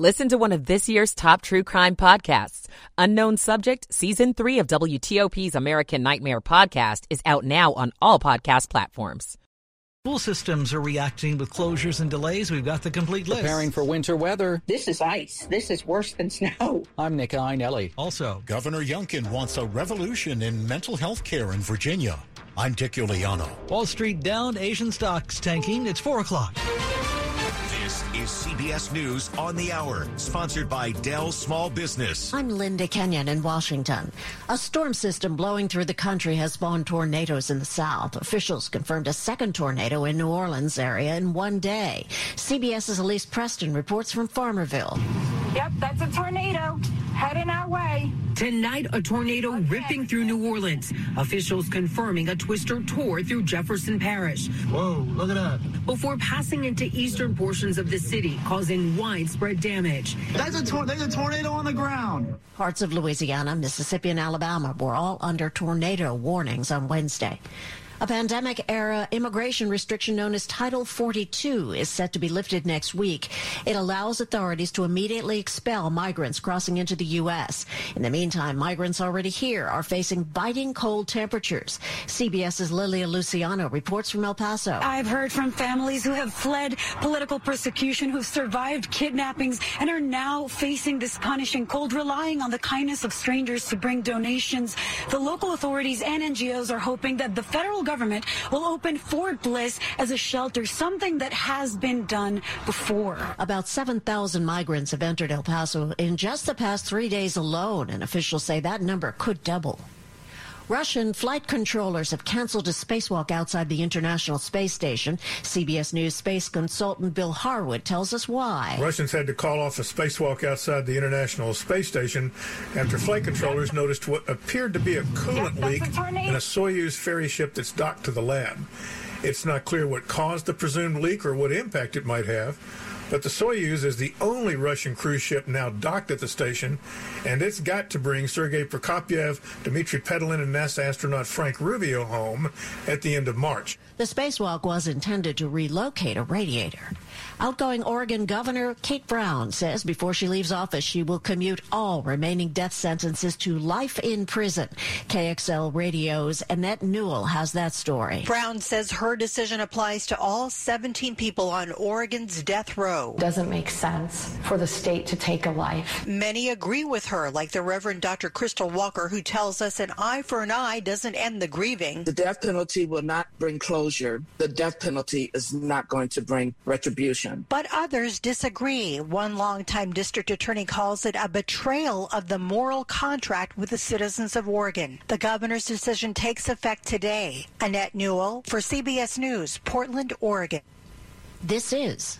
Listen to one of this year's top true crime podcasts. Unknown Subject, Season 3 of WTOP's American Nightmare podcast is out now on all podcast platforms. School systems are reacting with closures and delays. We've got the complete list. Preparing for winter weather. This is ice. This is worse than snow. I'm Nick Iannelli. Also, Governor Youngkin wants a revolution in mental health care in Virginia. I'm Dick Uliano. Wall Street down, Asian stocks tanking. It's 4 o'clock. This is CBS News on the Hour, sponsored by Dell Small Business. I'm Linda Kenyon in Washington. A storm system blowing through the country has spawned tornadoes in the south. Officials confirmed a second tornado in New Orleans area in one day. CBS's Elise Preston reports from Farmerville. Yep, that's a tornado heading our way. Tonight, a tornado ripping through New Orleans. Officials confirming a twister tore through Jefferson Parish. Whoa, look at that. Before passing into eastern portions of the city, causing widespread damage. That's a, tor- there's a tornado on the ground. Parts of Louisiana, Mississippi, and Alabama were all under tornado warnings on Wednesday. A pandemic era immigration restriction known as Title 42 is set to be lifted next week. It allows authorities to immediately expel migrants crossing into the U.S. In the meantime, migrants already here are facing biting cold temperatures. CBS's Lilia Luciano reports from El Paso. I've heard from families who have fled political persecution, who've survived kidnappings, and are now facing this punishing cold, relying on the kindness of strangers to bring donations. The local authorities and NGOs are hoping that the federal government will open Fort Bliss as a shelter, something that has been done before. About 7,000 migrants have entered El Paso in just the past three days alone, and officials say that number could double. Russian flight controllers have canceled a spacewalk outside the International Space Station. CBS News space consultant Bill Harwood tells us why. Russians had to call off a spacewalk outside the International Space Station after flight controllers noticed what appeared to be a coolant leak in a Soyuz ferry ship that's docked to the lab. It's not clear what caused the presumed leak or what impact it might have. But the Soyuz is the only Russian cruise ship now docked at the station, and it's got to bring Sergei Prokopyev, Dmitry Petelin, and NASA astronaut Frank Rubio home at the end of March. The spacewalk was intended to relocate a radiator. Outgoing Oregon Governor Kate Brown says before she leaves office, she will commute all remaining death sentences to life in prison. KXL Radio's Annette Newell has that story. Brown says her decision applies to all 17 people on Oregon's death row. Doesn't make sense for the state to take a life. Many agree with her, like the Reverend Dr. Crystal Walker, who tells us an eye for an eye doesn't end the grieving. The death penalty will not bring closure. The death penalty is not going to bring retribution. But others disagree. One longtime district attorney calls it a betrayal of the moral contract with the citizens of Oregon. The governor's decision takes effect today. Annette Newell for CBS News, Portland, Oregon. This is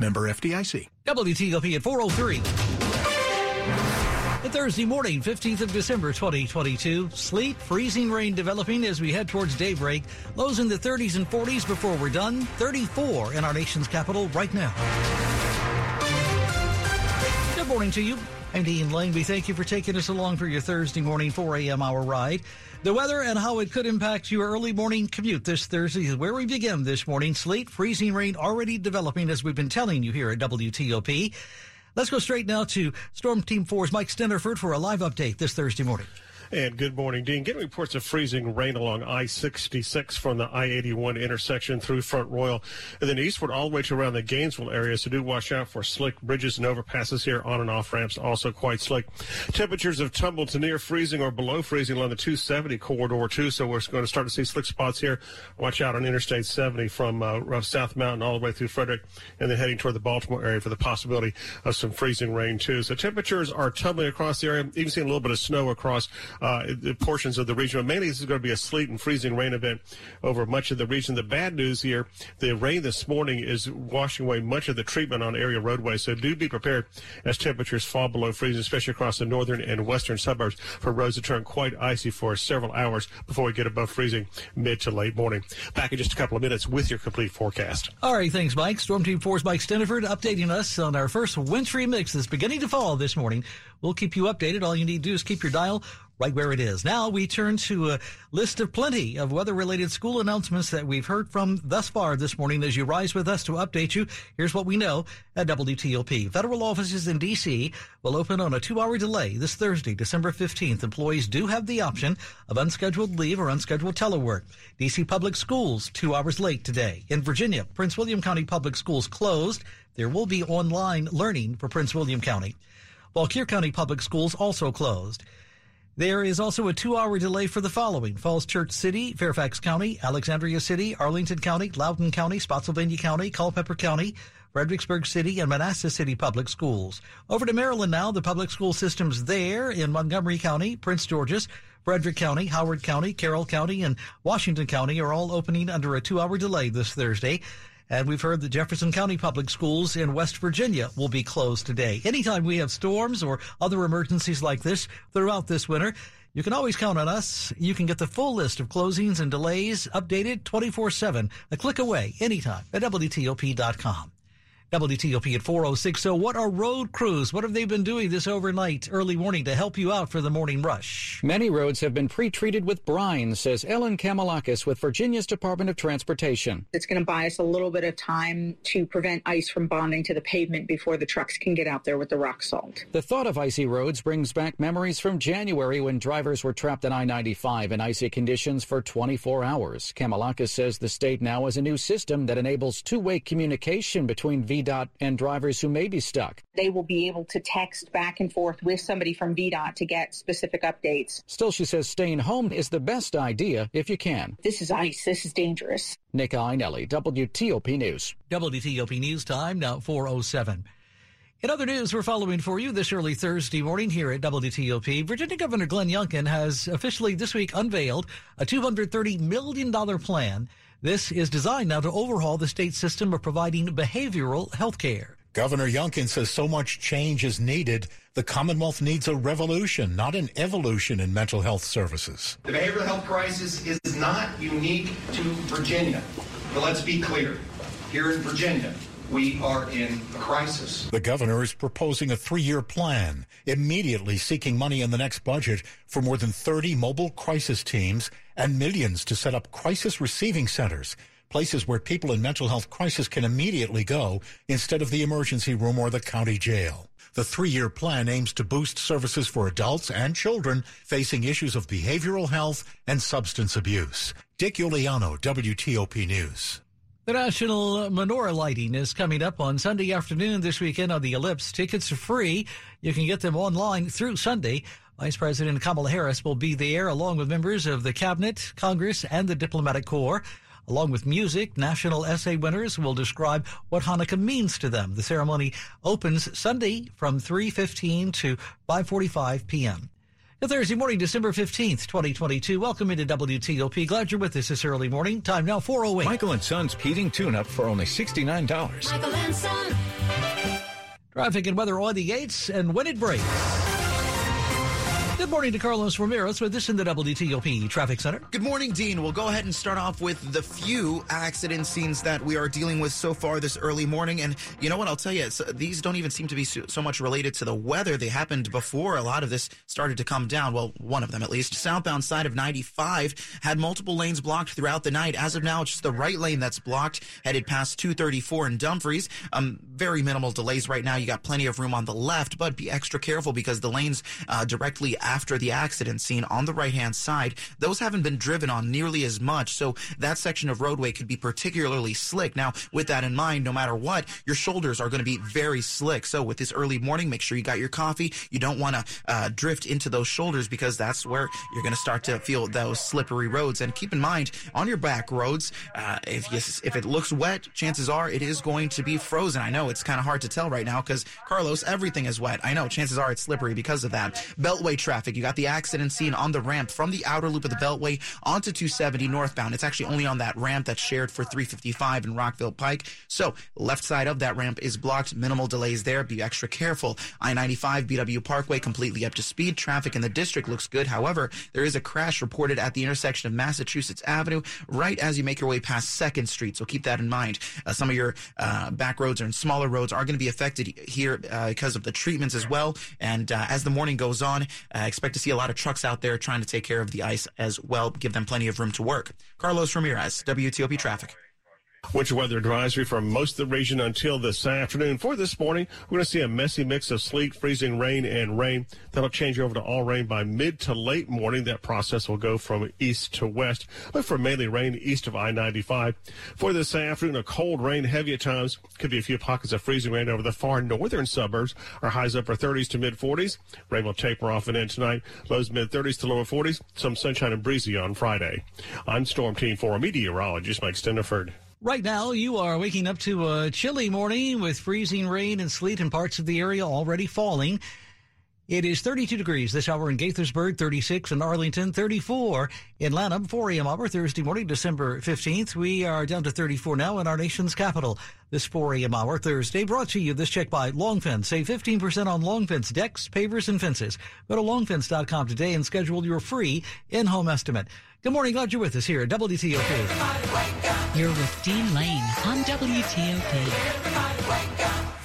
Member FDIC. WTOP at 403. The Thursday morning, 15th of December 2022. Sleet, freezing rain developing as we head towards daybreak. Lows in the 30s and 40s before we're done. 34 in our nation's capital right now. Good morning to you. I'm Dean Lane. We thank you for taking us along for your Thursday morning 4 a.m. hour ride. The weather and how it could impact your early morning commute this Thursday is where we begin this morning. Sleet, freezing rain already developing as we've been telling you here at WTOP. Let's go straight now to Storm Team 4's Mike Stinneford for a live update this Thursday morning. And good morning, Dean. Getting reports of freezing rain along I-66 from the I-81 intersection through Front Royal and then eastward all the way to around the Gainesville area. So do watch out for slick bridges and overpasses here on and off ramps. Also quite slick. Temperatures have tumbled to near freezing or below freezing along the 270 corridor too. So we're going to start to see slick spots here. Watch out on Interstate 70 from uh, South Mountain all the way through Frederick and then heading toward the Baltimore area for the possibility of some freezing rain too. So temperatures are tumbling across the area. Even seeing a little bit of snow across uh, portions of the region. But mainly, this is going to be a sleet and freezing rain event over much of the region. The bad news here: the rain this morning is washing away much of the treatment on area roadways. So do be prepared as temperatures fall below freezing, especially across the northern and western suburbs, for roads to turn quite icy for several hours before we get above freezing mid to late morning. Back in just a couple of minutes with your complete forecast. All right, thanks, Mike. Storm Team 4's Mike Stinneford updating us on our first wintry mix that's beginning to fall this morning. We'll keep you updated. All you need to do is keep your dial right where it is. Now we turn to a list of plenty of weather related school announcements that we've heard from thus far this morning. As you rise with us to update you, here's what we know at WTOP. Federal offices in D.C. will open on a two hour delay this Thursday, December 15th. Employees do have the option of unscheduled leave or unscheduled telework. D.C. public schools two hours late today. In Virginia, Prince William County Public Schools closed. There will be online learning for Prince William County. Walker County Public Schools also closed. There is also a two hour delay for the following Falls Church City, Fairfax County, Alexandria City, Arlington County, Loudoun County, Spotsylvania County, Culpeper County, Fredericksburg City, and Manassas City Public Schools. Over to Maryland now, the public school systems there in Montgomery County, Prince George's, Frederick County, Howard County, Carroll County, and Washington County are all opening under a two hour delay this Thursday. And we've heard that Jefferson County Public Schools in West Virginia will be closed today. Anytime we have storms or other emergencies like this throughout this winter, you can always count on us. You can get the full list of closings and delays updated 24 7, a click away, anytime at WTOP.com. WTOP at 406. So what are road crews? What have they been doing this overnight, early morning to help you out for the morning rush? Many roads have been pre-treated with brine, says Ellen Kamilakis with Virginia's Department of Transportation. It's going to buy us a little bit of time to prevent ice from bonding to the pavement before the trucks can get out there with the rock salt. The thought of icy roads brings back memories from January when drivers were trapped on I-95 in icy conditions for 24 hours. Kamilakis says the state now has a new system that enables two-way communication between V VDOT and drivers who may be stuck. They will be able to text back and forth with somebody from VDOT to get specific updates. Still, she says staying home is the best idea if you can. This is ice. This is dangerous. Nick Iannelli, WTOP News. WTOP News Time, now 407. In other news, we're following for you this early Thursday morning here at WTOP. Virginia Governor Glenn Youngkin has officially this week unveiled a $230 million plan this is designed now to overhaul the state system of providing behavioral health care. Governor Youngkin says so much change is needed. The Commonwealth needs a revolution, not an evolution in mental health services. The behavioral health crisis is not unique to Virginia. But let's be clear. Here in Virginia, we are in a crisis. The governor is proposing a three year plan, immediately seeking money in the next budget for more than 30 mobile crisis teams and millions to set up crisis receiving centers, places where people in mental health crisis can immediately go instead of the emergency room or the county jail. The three year plan aims to boost services for adults and children facing issues of behavioral health and substance abuse. Dick Uliano, WTOP News. The National Menorah Lighting is coming up on Sunday afternoon this weekend on the Ellipse. Tickets are free. You can get them online through Sunday. Vice President Kamala Harris will be there along with members of the Cabinet, Congress, and the Diplomatic Corps. Along with music, national essay winners will describe what Hanukkah means to them. The ceremony opens Sunday from 3.15 to 5.45 p.m. Thursday morning, December 15th, 2022. Welcome into WTOP. Glad you're with us this early morning. Time now, 408. Michael and Son's heating tune-up for only $69. Michael and Son. Traffic and weather on the gates and when it breaks. Good morning to Carlos Ramirez with this in the WTOP Traffic Center. Good morning, Dean. We'll go ahead and start off with the few accident scenes that we are dealing with so far this early morning. And you know what? I'll tell you, these don't even seem to be so, so much related to the weather. They happened before a lot of this started to come down. Well, one of them at least. Southbound side of 95 had multiple lanes blocked throughout the night. As of now, it's just the right lane that's blocked, headed past 234 in Dumfries. Um, very minimal delays right now. You got plenty of room on the left, but be extra careful because the lanes uh, directly after the accident scene on the right hand side, those haven't been driven on nearly as much. So that section of roadway could be particularly slick. Now, with that in mind, no matter what, your shoulders are going to be very slick. So with this early morning, make sure you got your coffee. You don't want to uh, drift into those shoulders because that's where you're going to start to feel those slippery roads. And keep in mind, on your back roads, uh, if you, if it looks wet, chances are it is going to be frozen. I know it's kind of hard to tell right now because Carlos, everything is wet. I know chances are it's slippery because of that. Beltway traffic traffic. You got the accident scene on the ramp from the outer loop of the Beltway onto 270 northbound. It's actually only on that ramp that's shared for 355 and Rockville Pike. So left side of that ramp is blocked. Minimal delays there. Be extra careful. I-95 BW Parkway completely up to speed. Traffic in the district looks good. However, there is a crash reported at the intersection of Massachusetts Avenue right as you make your way past Second Street. So keep that in mind. Uh, some of your uh, back roads and smaller roads are going to be affected here uh, because of the treatments as well. And uh, as the morning goes on, uh, expect to see a lot of trucks out there trying to take care of the ice as well. Give them plenty of room to work. Carlos Ramirez, WTOP Traffic. Winter weather advisory for most of the region until this afternoon. For this morning, we're going to see a messy mix of sleet, freezing rain, and rain. That'll change over to all rain by mid to late morning. That process will go from east to west. Look for mainly rain east of I-95. For this afternoon, a cold rain, heavy at times. Could be a few pockets of freezing rain over the far northern suburbs. Our highs upper 30s to mid 40s. Rain will taper off and end tonight. Lows mid 30s to lower 40s. Some sunshine and breezy on Friday. I'm Storm Team 4 meteorologist Mike Stinneford. Right now, you are waking up to a chilly morning with freezing rain and sleet in parts of the area already falling. It is 32 degrees this hour in Gaithersburg, 36 in Arlington, 34 in Lanham, 4 a.m. hour Thursday morning, December 15th. We are down to 34 now in our nation's capital. This 4 a.m. hour Thursday brought to you this check by Long Fence. Save 15% on Long Fence decks, pavers, and fences. Go to longfence.com today and schedule your free in-home estimate. Good morning. Glad you're with us here at WTOP. You're with Dean Lane on WTOP.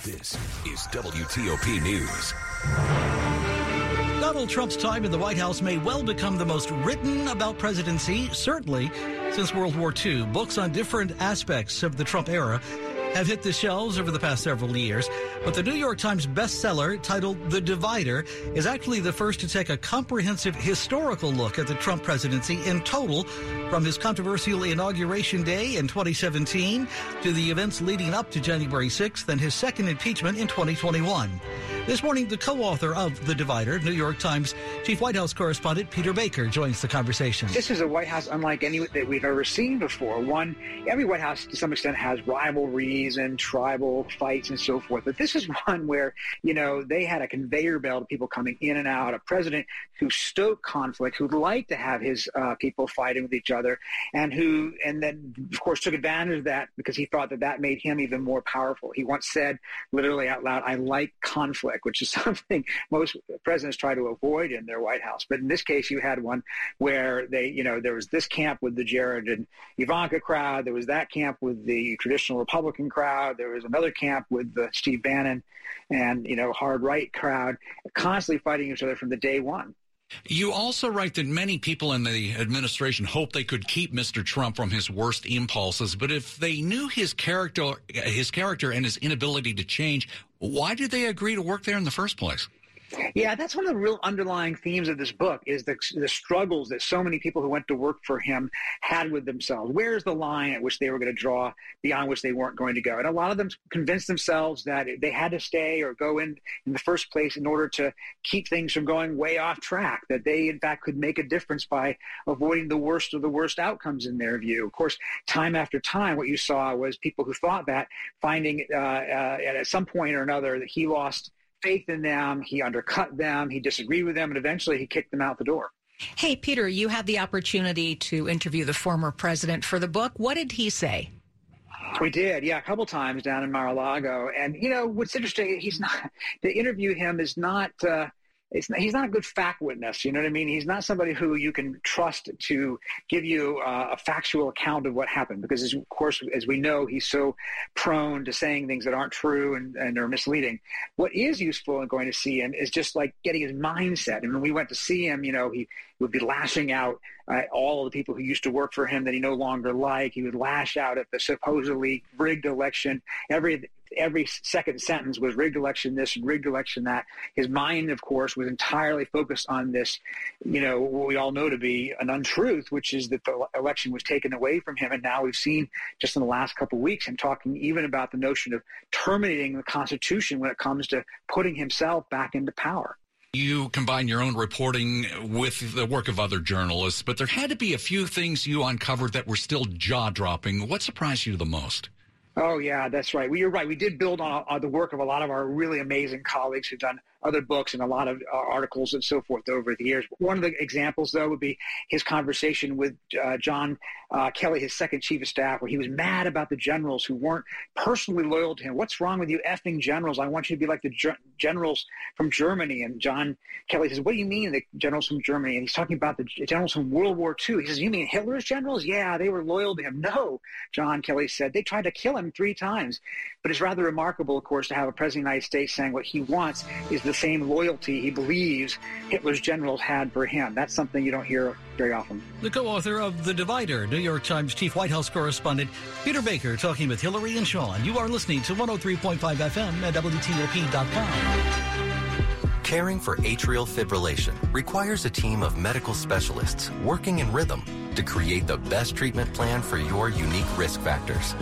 This is WTOP News. Donald Trump's time in the White House may well become the most written about presidency, certainly since World War II. Books on different aspects of the Trump era have hit the shelves over the past several years. But the New York Times bestseller titled The Divider is actually the first to take a comprehensive historical look at the Trump presidency in total, from his controversial inauguration day in 2017 to the events leading up to January 6th and his second impeachment in 2021. This morning, the co-author of The Divider, New York Times Chief White House correspondent Peter Baker joins the conversation. This is a White House unlike any that we've ever seen before. One, every White House to some extent has rivalries and tribal fights and so forth, but this is one where you know they had a conveyor belt of people coming in and out, a president who stoked conflict, who liked to have his uh, people fighting with each other, and who and then of course took advantage of that because he thought that that made him even more powerful. He once said, literally out loud, "I like conflict." Which is something most presidents try to avoid in their White House. But in this case, you had one where they, you know, there was this camp with the Jared and Ivanka crowd. There was that camp with the traditional Republican crowd. There was another camp with the Steve Bannon and, you know, hard right crowd constantly fighting each other from the day one. You also write that many people in the administration hope they could keep Mr. Trump from his worst impulses, but if they knew his character, his character and his inability to change, why did they agree to work there in the first place? Yeah, that's one of the real underlying themes of this book is the, the struggles that so many people who went to work for him had with themselves. Where's the line at which they were going to draw beyond which they weren't going to go? And a lot of them convinced themselves that they had to stay or go in in the first place in order to keep things from going way off track, that they in fact could make a difference by avoiding the worst of the worst outcomes in their view. Of course, time after time, what you saw was people who thought that finding uh, uh, at some point or another that he lost faith in them. He undercut them. He disagreed with them, and eventually he kicked them out the door. Hey, Peter, you had the opportunity to interview the former president for the book. What did he say? We did, yeah, a couple times down in Mar-a-Lago. And, you know, what's interesting, he's not, to interview him is not, uh, it's not, he's not a good fact witness. You know what I mean? He's not somebody who you can trust to give you uh, a factual account of what happened because, as, of course, as we know, he's so prone to saying things that aren't true and, and are misleading. What is useful in going to see him is just like getting his mindset. And when we went to see him, you know, he would be lashing out at all the people who used to work for him that he no longer liked. He would lash out at the supposedly rigged election. Every every second sentence was rigged election this, and rigged election that. His mind, of course, was entirely focused on this, you know, what we all know to be an untruth, which is that the election was taken away from him. And now we've seen just in the last couple of weeks him talking even about the notion of terminating the Constitution when it comes to putting himself back into power. You combine your own reporting with the work of other journalists, but there had to be a few things you uncovered that were still jaw dropping. What surprised you the most? Oh yeah, that's right. Well, you're right. We did build on, on, the work of a lot of our really amazing colleagues who've done other books and a lot of uh, articles and so forth over the years. One of the examples, though, would be his conversation with uh, John uh, Kelly, his second chief of staff, where he was mad about the generals who weren't personally loyal to him. What's wrong with you effing generals? I want you to be like the ge- generals from Germany. And John Kelly says, What do you mean, the generals from Germany? And he's talking about the generals from World War II. He says, You mean Hitler's generals? Yeah, they were loyal to him. No, John Kelly said, they tried to kill him three times. But it's rather remarkable, of course, to have a president of the United States saying what he wants is the same loyalty he believes Hitler's generals had for him. That's something you don't hear very often. The co author of The Divider, New York Times chief White House correspondent Peter Baker talking with Hillary and Sean. You are listening to 103.5 FM at WTOP.com. Caring for atrial fibrillation requires a team of medical specialists working in rhythm to create the best treatment plan for your unique risk factors.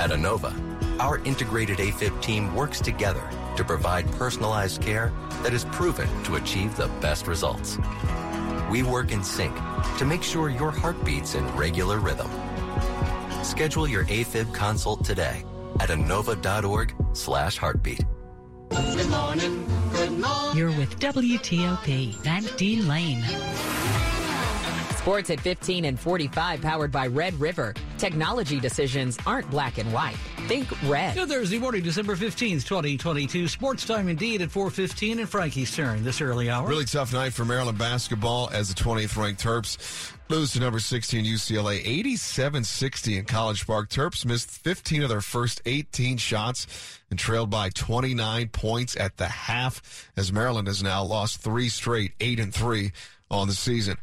At Inova, our integrated AFib team works together to provide personalized care that is proven to achieve the best results. We work in sync to make sure your heart beats in regular rhythm. Schedule your AFib consult today at inova.org slash heartbeat. Good morning. Good morning. You're with WTOP, Van Dean Lane. Sports at 15 and 45, powered by Red River. Technology decisions aren't black and white. Think red. Good Thursday morning, December 15th, 2022. Sports time indeed at 4.15 and Frankie's turn this early hour. Really tough night for Maryland basketball as the 20th ranked Terps lose to number 16 UCLA 87-60 in College Park. Terps missed 15 of their first 18 shots and trailed by 29 points at the half as Maryland has now lost three straight, 8 and 3 on the season.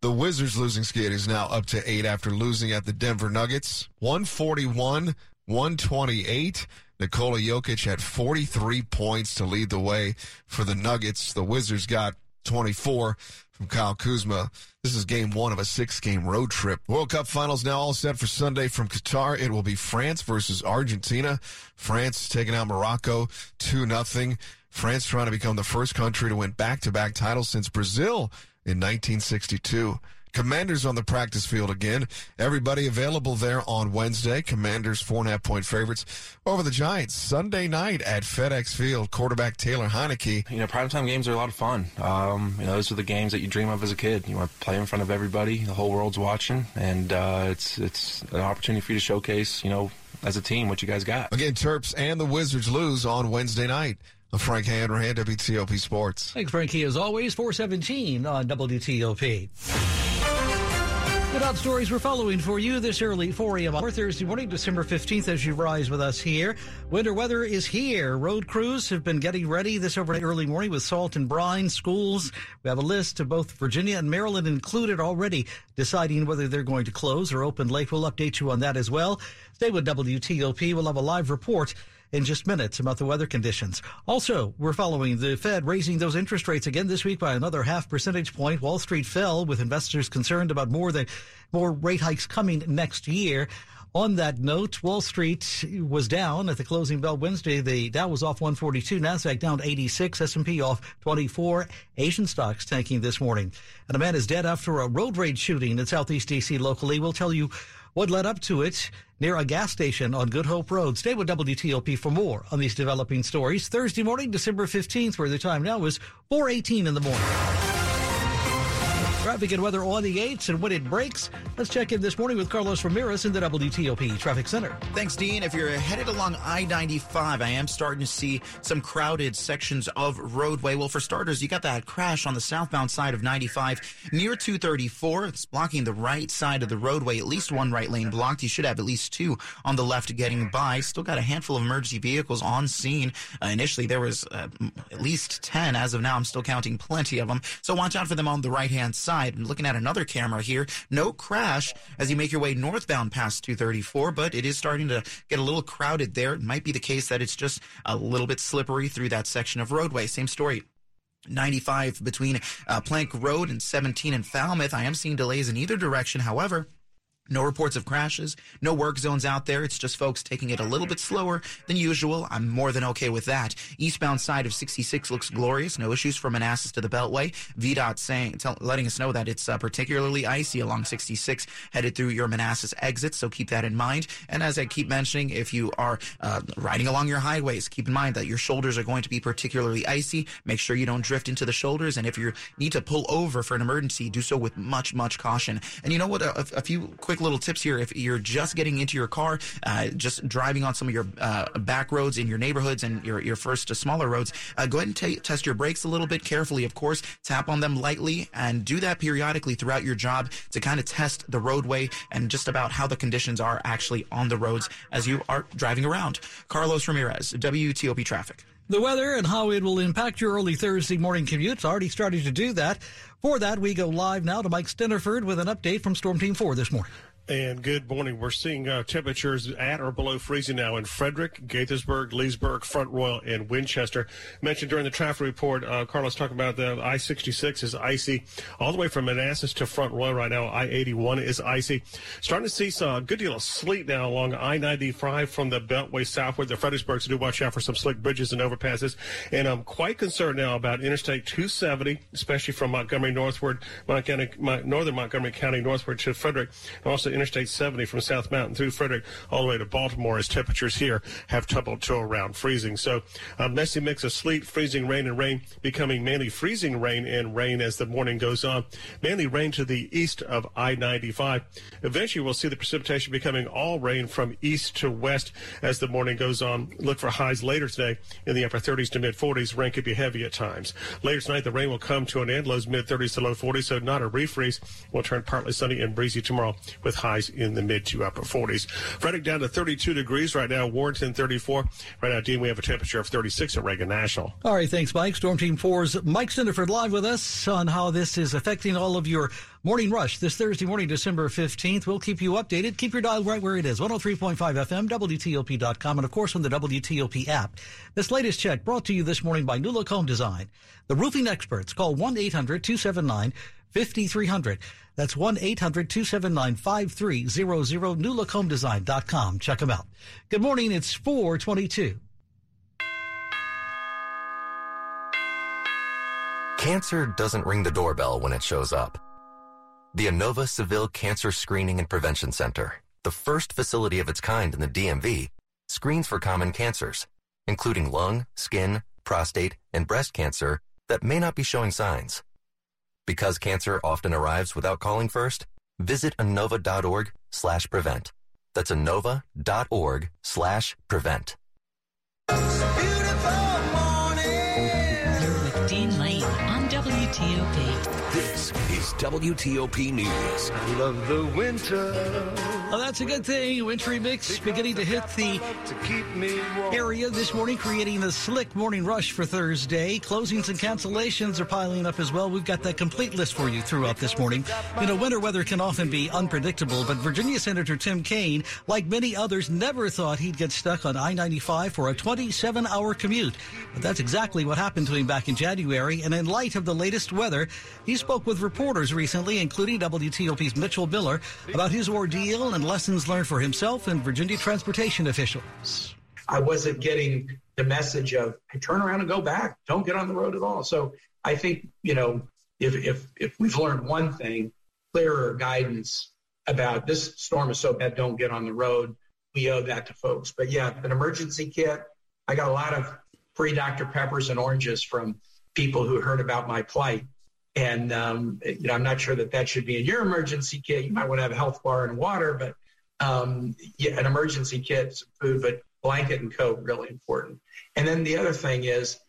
The Wizards losing skid is now up to eight after losing at the Denver Nuggets. 141, 128. Nikola Jokic had 43 points to lead the way for the Nuggets. The Wizards got 24 from Kyle Kuzma. This is game one of a six game road trip. World Cup finals now all set for Sunday from Qatar. It will be France versus Argentina. France taking out Morocco 2 nothing. France trying to become the first country to win back to back titles since Brazil in 1962. Commanders on the practice field again. Everybody available there on Wednesday. Commanders four and a half point favorites over the Giants Sunday night at FedEx Field. Quarterback Taylor Heinicke. You know, primetime games are a lot of fun. Um, you know, those are the games that you dream of as a kid. You want to play in front of everybody. The whole world's watching, and uh, it's it's an opportunity for you to showcase. You know, as a team, what you guys got. Again, Terps and the Wizards lose on Wednesday night. Frank Hanrahan, WTOP Sports. Thanks, Frankie. As always, 417 on WTOP. Good out stories we're following for you this early 4 a.m. on Thursday morning, December 15th, as you rise with us here. Winter weather is here. Road crews have been getting ready this overnight early morning with salt and brine. Schools, we have a list of both Virginia and Maryland included already, deciding whether they're going to close or open late. We'll update you on that as well. Stay with WTOP. We'll have a live report in just minutes about the weather conditions. Also, we're following the Fed raising those interest rates again this week by another half percentage point. Wall Street fell with investors concerned about more than more rate hikes coming next year. On that note, Wall Street was down at the closing bell Wednesday. The Dow was off 142, Nasdaq down 86, S&P off 24. Asian stocks tanking this morning. And a man is dead after a road rage shooting in Southeast DC locally. We'll tell you what led up to it near a gas station on Good Hope Road. Stay with WTOP for more on these developing stories. Thursday morning, December 15th, where the time now is 418 in the morning. Traffic and weather on the 8s and when it breaks. Let's check in this morning with Carlos Ramirez in the WTOP Traffic Center. Thanks, Dean. If you're headed along I 95, I am starting to see some crowded sections of roadway. Well, for starters, you got that crash on the southbound side of 95 near 234. It's blocking the right side of the roadway, at least one right lane blocked. You should have at least two on the left getting by. Still got a handful of emergency vehicles on scene. Uh, initially, there was uh, at least 10. As of now, I'm still counting plenty of them. So watch out for them on the right hand side side. I'm looking at another camera here. No crash as you make your way northbound past 234, but it is starting to get a little crowded there. It might be the case that it's just a little bit slippery through that section of roadway. Same story. 95 between uh, Plank Road and 17 in Falmouth. I am seeing delays in either direction. However, No reports of crashes, no work zones out there. It's just folks taking it a little bit slower than usual. I'm more than okay with that. Eastbound side of 66 looks glorious. No issues from Manassas to the Beltway. VDOT saying, tell, letting us know that it's uh, particularly icy along 66 headed through your Manassas exit. So keep that in mind. And as I keep mentioning, if you are uh, riding along your highways, keep in mind that your shoulders are going to be particularly icy. Make sure you don't drift into the shoulders. And if you need to pull over for an emergency, do so with much, much caution. And you know what? A, a few quick little tips here. If you're just getting into your car, uh, just driving on some of your uh, back roads in your neighborhoods and your, your first smaller roads, uh, go ahead and t- test your brakes a little bit carefully, of course. Tap on them lightly and do that periodically throughout your job to kind of test the roadway and just about how the conditions are actually on the roads as you are driving around. Carlos Ramirez, WTOP Traffic. The weather and how it will impact your early Thursday morning commute. It's already starting to do that. For that, we go live now to Mike Stinneford with an update from Storm Team 4 this morning. And good morning. We're seeing uh, temperatures at or below freezing now in Frederick, Gaithersburg, Leesburg, Front Royal, and Winchester. Mentioned during the traffic report, uh, Carlos talking about the I-66 is icy all the way from Manassas to Front Royal right now. I-81 is icy. Starting to see some good deal of sleet now along I-95 from the Beltway southward. to Fredericksburg, so do watch out for some slick bridges and overpasses. And I'm quite concerned now about Interstate 270, especially from Montgomery northward, Montgomery, northern Montgomery County northward to Frederick, and also Interstate 70 from South Mountain through Frederick all the way to Baltimore as temperatures here have tumbled to around freezing. So a um, messy mix of sleet, freezing rain, and rain becoming mainly freezing rain and rain as the morning goes on. Mainly rain to the east of I-95. Eventually we'll see the precipitation becoming all rain from east to west as the morning goes on. Look for highs later today in the upper 30s to mid 40s. Rain could be heavy at times. Later tonight the rain will come to an end. Lows mid 30s to low 40s, so not a refreeze. We'll turn partly sunny and breezy tomorrow with highs highs in the mid to upper 40s. Frederick down to 32 degrees right now. Warrenton 34. Right now, Dean, we have a temperature of 36 at Reagan National. All right, thanks, Mike. Storm Team 4's Mike Stinneford live with us on how this is affecting all of your morning rush this Thursday morning, December 15th. We'll keep you updated. Keep your dial right where it is 103.5 FM, WTOP.com, and of course on the WTOP app. This latest check brought to you this morning by New Look Home Design. The roofing experts call 1 800 279 5300. That's 1 800 279 5300, newlookhomedesign.com. Check them out. Good morning. It's 422. Cancer doesn't ring the doorbell when it shows up. The Inova Saville Cancer Screening and Prevention Center, the first facility of its kind in the DMV, screens for common cancers, including lung, skin, prostate, and breast cancer that may not be showing signs. Because cancer often arrives without calling first, visit Inova.org slash prevent. That's Inova.org slash prevent. You're with Dean Lane on WTOP. This is WTOP News. I love the winter. Well, that's a good thing. Wintry mix beginning to hit the area this morning, creating the slick morning rush for Thursday. Closings and cancellations are piling up as well. We've got that complete list for you throughout this morning. You know, winter weather can often be unpredictable, but Virginia Senator Tim Kaine, like many others, never thought he'd get stuck on I-95 for a 27-hour commute. But that's exactly what happened to him back in January. And in light of the latest weather, he spoke with reporters recently, including WTOP's Mitchell Miller, about his ordeal and lessons learned for himself and Virginia transportation officials. I wasn't getting the message of hey, turn around and go back. Don't get on the road at all. So I think, you know, if if if we've learned one thing, clearer guidance about this storm is so bad, don't get on the road. We owe that to folks. But yeah, an emergency kit. I got a lot of free Dr. Peppers and oranges from people who heard about my plight. And um, you know, I'm not sure that that should be in your emergency kit. You might want to have a health bar and water, but um, yeah, an emergency kit, some food, but blanket and coat really important. And then the other thing is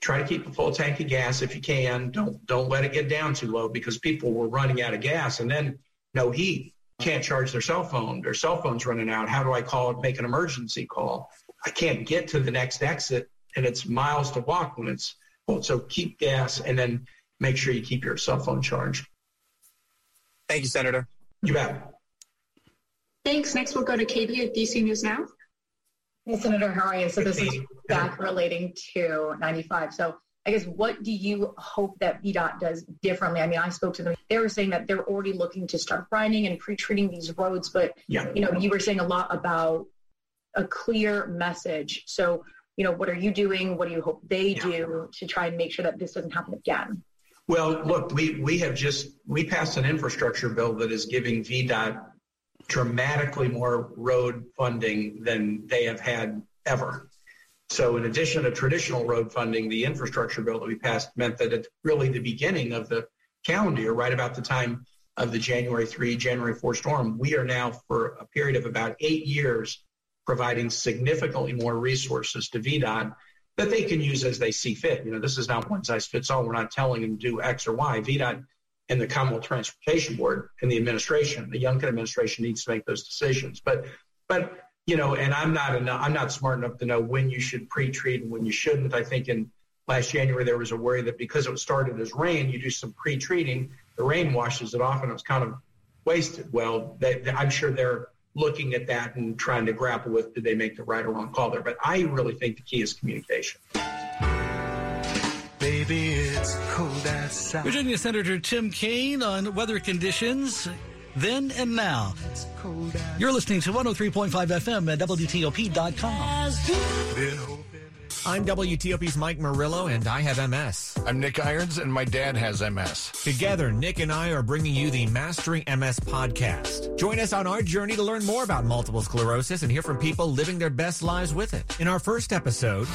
try to keep a full tank of gas if you can. Don't don't let it get down too low because people were running out of gas and then no heat. Can't charge their cell phone. Their cell phone's running out. How do I call and make an emergency call? I can't get to the next exit and it's miles to walk when it's well. So keep gas and then make sure you keep your cell phone charged. Thank you, Senator. You bet. Thanks. Next, we'll go to Katie at DC News Now. Hey, Senator, how are you? So this is back relating to 95. So I guess what do you hope that VDOT does differently? I mean, I spoke to them. They were saying that they're already looking to start grinding and pre-treating these roads, but Yeah. you know, you were saying a lot about a clear message. So, you know, what are you doing? What do you hope they do to try and make sure that this doesn't happen again? Well, look, we, we have just, we passed an infrastructure bill that is giving VDOT dramatically more road funding than they have had ever. So in addition to traditional road funding, the infrastructure bill that we passed meant that at really the beginning of the calendar year, right about the time of the January 3, January 4 storm. We are now for a period of about eight years providing significantly more resources to VDOT that they can use as they see fit. You know, this is not one size fits all. We're not telling them to do X or Y. VDOT and the Commonwealth Transportation Board and the administration, the Youngkin administration needs to make those decisions. But, but you know, and I'm not enough, I'm not smart enough to know when you should pre-treat and when you shouldn't. I think in last January there was a worry that because it was started as rain, you do some pre-treating, the rain washes it off, and it was kind of wasted. Well, they, they- I'm sure they're looking at that and trying to grapple with did they make the right or wrong call there. But I really think the key is communication. Baby, it's cold outside. Virginia Senator Tim Kaine on weather conditions then and now. You're listening to 103.5 FM at WTOP.com. I'm WTOP's Mike Murillo, and I have MS. I'm Nick Irons, and my dad has MS. Together, Nick and I are bringing you the Mastering MS podcast. Join us on our journey to learn more about multiple sclerosis and hear from people living their best lives with it. In our first episode,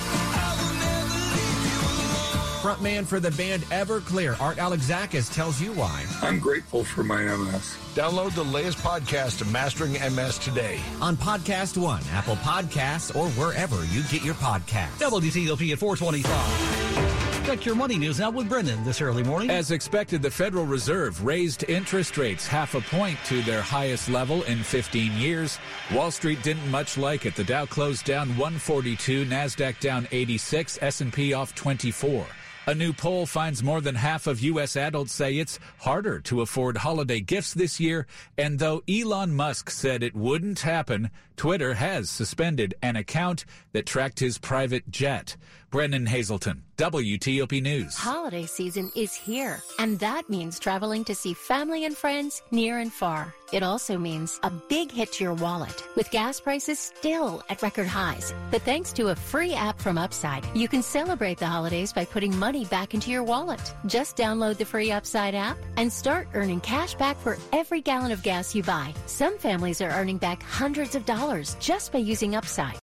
frontman for the band Everclear, Art Alexakis, tells you why. I'm grateful for my MS. Download the latest podcast of Mastering MS today on Podcast One, Apple Podcasts, or wherever you get your podcasts. WTOP at 425. Check your money news now with Brendan this early morning. As expected, the Federal Reserve raised interest rates half a point to their highest level in 15 years. Wall Street didn't much like it. The Dow closed down 142, Nasdaq down 86, S&P off 24. A new poll finds more than half of U.S. adults say it's harder to afford holiday gifts this year. And though Elon Musk said it wouldn't happen, Twitter has suspended an account that tracked his private jet. Brennan Hazelton, WTOP News. Holiday season is here, and that means traveling to see family and friends near and far. It also means a big hit to your wallet, with gas prices still at record highs. But thanks to a free app from Upside, you can celebrate the holidays by putting money back into your wallet. Just download the free Upside app and start earning cash back for every gallon of gas you buy. Some families are earning back hundreds of dollars just by using Upside.